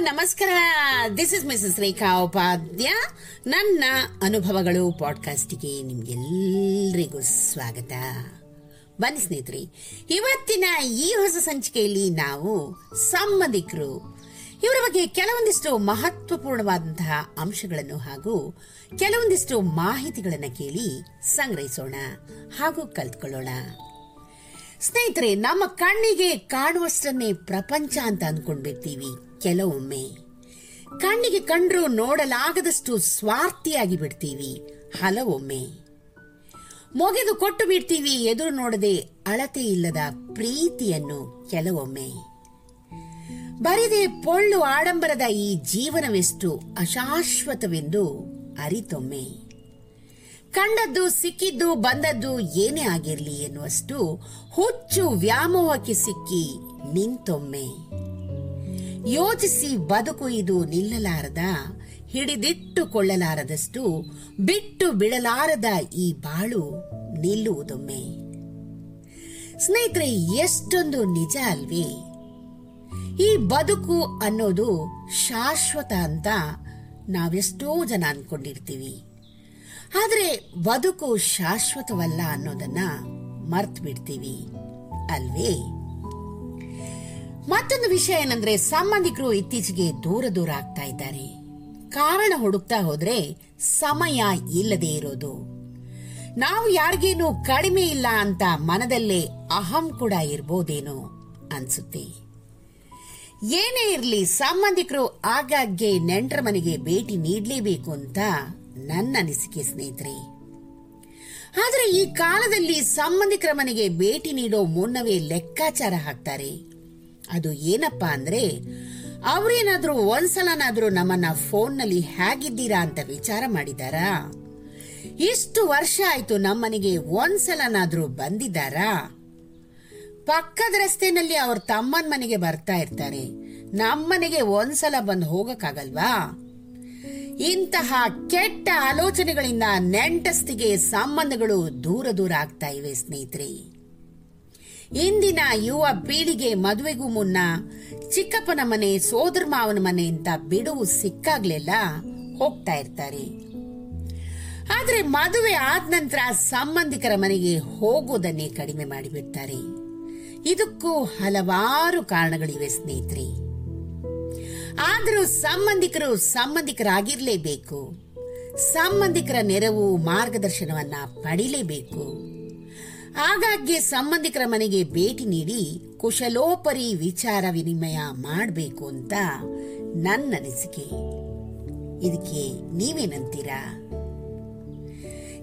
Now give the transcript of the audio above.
ನಮಸ್ಕಾರ. This is Mrs Rekha Upadhya ನನ್ನ ಅನುಭವಗಳು ಪಾಡ್ಕಾಸ್ಟಿಗೆ ನಿಮ್ಗೆಲ್ಲರಿಗೂ ಸ್ವಾಗತ. ಬನ್ನಿ ಸ್ನೇಹಿತರೆ, ಇವತ್ತಿನ ಈ ಹೊಸ ಸಂಚಿಕೆಯಲ್ಲಿ ನಾವು ಸಂಬಂಧಿಕರು. ಇವರ ಬಗ್ಗೆ ಕೆಲವೊಂದಿಷ್ಟು ಮಹತ್ವಪೂರ್ಣವಾದಂತಹ ಅಂಶಗಳನ್ನು ಹಾಗೂ ಕೆಲವೊಂದಿಷ್ಟು ಮಾಹಿತಿಗಳನ್ನು ಕೇಳಿ ಸಂಗ್ರಹಿಸೋಣ ಹಾಗೂ ಕಲ್ತ್ಕೊಳ್ಳೋಣ. ಸ್ನೇಹಿತರೆ, ನಮ್ಮ ಕಣ್ಣಿಗೆ ಕಾಣುವಷ್ಟನ್ನೇ ಪ್ರಪಂಚ ಅಂತ ಅಂದ್ಕೊಂಡ್ಬಿಡ್ತೀವಿ ಕೆಲವೊಮ್ಮೆ. ಕಣ್ಣಿಗೆ ಕಂಡ್ರು ನೋಡಲಾಗದಷ್ಟು ಸ್ವಾರ್ಥಿಯಾಗಿ ಬಿಡ್ತೀವಿ ಹಲವೊಮ್ಮೆ. ಮೊಗೆದು ಕೊಟ್ಟು ಬಿಡ್ತೀವಿ, ಎದುರು ನೋಡದೆ ಅಳತೆ ಇಲ್ಲದ ಪ್ರೀತಿಯನ್ನು ಕೆಲವೊಮ್ಮೆ. ಬರಿದೆ ಪೊಳ್ಳು ಆಡಂಬರದ ಈ ಜೀವನವೆಷ್ಟು ಅಶಾಶ್ವತವೆಂದು ಅರಿತೊಮ್ಮೆ. ಕಂಡದ್ದು, ಸಿಕ್ಕಿದ್ದು, ಬಂದದ್ದು ಏನೇ ಆಗಿರಲಿ ಎನ್ನುವಷ್ಟು ಹುಚ್ಚು ವ್ಯಾಮೋಹಕ್ಕೆ ಸಿಕ್ಕಿ ನಿಂತೊಮ್ಮೆ. ಯೋಚಿಸಿ ಬದುಕು ಇದು ನಿಲ್ಲಲಾರದ, ಹಿಡಿದಿಟ್ಟುಕೊಳ್ಳಲಾರದಷ್ಟು, ಬಿಟ್ಟು ಬಿಡಲಾರದ ಈ ಬಾಳು ನಿಲ್ಲುವುದೊಮ್ಮೆ. ಸ್ನೇಹಿತರೆ, ಎಷ್ಟೊಂದು ನಿಜ ಅಲ್ವೇ? ಈ ಬದುಕು ಅನ್ನೋದು ಶಾಶ್ವತ ಅಂತ ನಾವೆಷ್ಟೋ ಜನ ಅನ್ಕೊಂಡಿರ್ತೀವಿ. ಆದರೆ ಬದುಕು ಶಾಶ್ವತವಲ್ಲ ಅನ್ನೋದನ್ನ ಮರ್ತು ಬಿಡ್ತೀವಿ ಅಲ್ವೇ? ಮತ್ತೊಂದು ವಿಷಯ ಏನಂದ್ರೆ ಸಂಬಂಧಿಕರು ಇತ್ತೀಚೆಗೆ ದೂರ ದೂರ ಆಗ್ತಾ ಇದ್ದಾರೆ. ಕಾರಣ ಹುಡುಕ್ತಾ ಹೋದ್ರೆ ಸಮಯ ಇಲ್ಲದೆ ಇರೋದು. ನಾವು ಯಾರಿಗೇನು ಕಡಿಮೆ ಇಲ್ಲ ಅಂತ ಮನದಲ್ಲೇ ಅಹಂ ಕೂಡ ಇರ್ಬೋದೇನೋ ಅನ್ಸುತ್ತೆ. ಏನೇ ಇರಲಿ ಸಂಬಂಧಿಕರು ಆಗಾಗ್ಗೆ ನೆಂಟರ ಮನೆಗೆ ಭೇಟಿ ನೀಡಲೇಬೇಕು ಅಂತ ನನ್ನ ಅನಿಸಿಕೆ ಸ್ನೇಹಿತರೆ. ಆದರೆ ಈ ಕಾಲದಲ್ಲಿ ಸಂಬಂಧಿಕರ ಮನೆಗೆ ಭೇಟಿ ನೀಡೋ ಮುನ್ನವೇ ಲೆಕ್ಕಾಚಾರ ಹಾಕ್ತಾರೆ. ಅದು ಏನಪ್ಪಾ ಅಂದ್ರೆ, ಅವರೇನಾದ್ರೂ ಒಂದ್ಸಲನಾದ್ರೂ ನಮ್ಮನ್ನ ಫೋನ್ನಲ್ಲಿ ಹೇಗಿದ್ದೀರಾ ಅಂತ ವಿಚಾರ ಮಾಡಿದಾರಾ? ಇಷ್ಟು ವರ್ಷ ಆಯ್ತು ನಮ್ಮನೆಗೆ ಒಂದ್ಸಲನಾದ್ರೂ ಬಂದಿದ್ದಾರಾ? ಪಕ್ಕದ ರಸ್ತೆನಲ್ಲಿ ಅವ್ರ ತಮ್ಮನ ಮನೆಗೆ ಬರ್ತಾ ಇರ್ತಾರೆ. ನಮ್ಮನೆಗೆ ಒಂದ್ಸಲ ಬಂದು ಹೋಗಕ್ಕಾಗಲ್ವಾ? ಇಂತಹ ಕೆಟ್ಟ ಆಲೋಚನೆಗಳಿಂದ ನೆಂಟಸ್ತಿಗೆ ಸಂಬಂಧಗಳು ದೂರ ದೂರ ಆಗ್ತಾ ಇವೆ, ಸ್ನೇಹಿತರೆ. ಇಂದಿನ ಯುವ ಪೀಳಿಗೆ ಮದುವೆಗೂ ಮುನ್ನ ಚಿಕ್ಕಪ್ಪನ ಮನೆ, ಸೋದರ ಮಾವನ ಮನೆ ಅಂತ ಬಿಡುವು ಸಿಕ್ಕಾಗ್ಲೆಲ್ಲ ಹೋಗ್ತಾ ಇರ್ತಾರೆ. ಆದ್ರೆ ಮದುವೆ ಆದ ನಂತರ ಸಂಬಂಧಿಕರ ಮನೆಗೆ ಹೋಗೋದನ್ನೇ ಕಡಿಮೆ ಮಾಡಿಬಿಡ್ತಾರೆ. ಇದಕ್ಕೂ ಹಲವಾರು ಕಾರಣಗಳಿವೆ, ಸ್ನೇಹಿತರೆ. ಆದರೂ ಸಂಬಂಧಿಕರು ಸಂಬಂಧಿಕರಾಗಿರಲೇಬೇಕು. ಸಂಬಂಧಿಕರ ನೆರವು ಮಾರ್ಗದರ್ಶನವನ್ನ ಪಡಿಲೇಬೇಕು. ಆಗಾಗ್ಗೆ ಸಂಬಂಧಿಕರ ಮನೆಗೆ ಭೇಟಿ ನೀಡಿ ಕುಶಲೋಪರಿ ವಿಚಾರ ವಿನಿಮಯ ಮಾಡಬೇಕು ಅಂತ ನನ್ನ ಅನಿಸಿಕೆ ಇದಕ್ಕೆ ನೀವೇನಂತೀರಾ?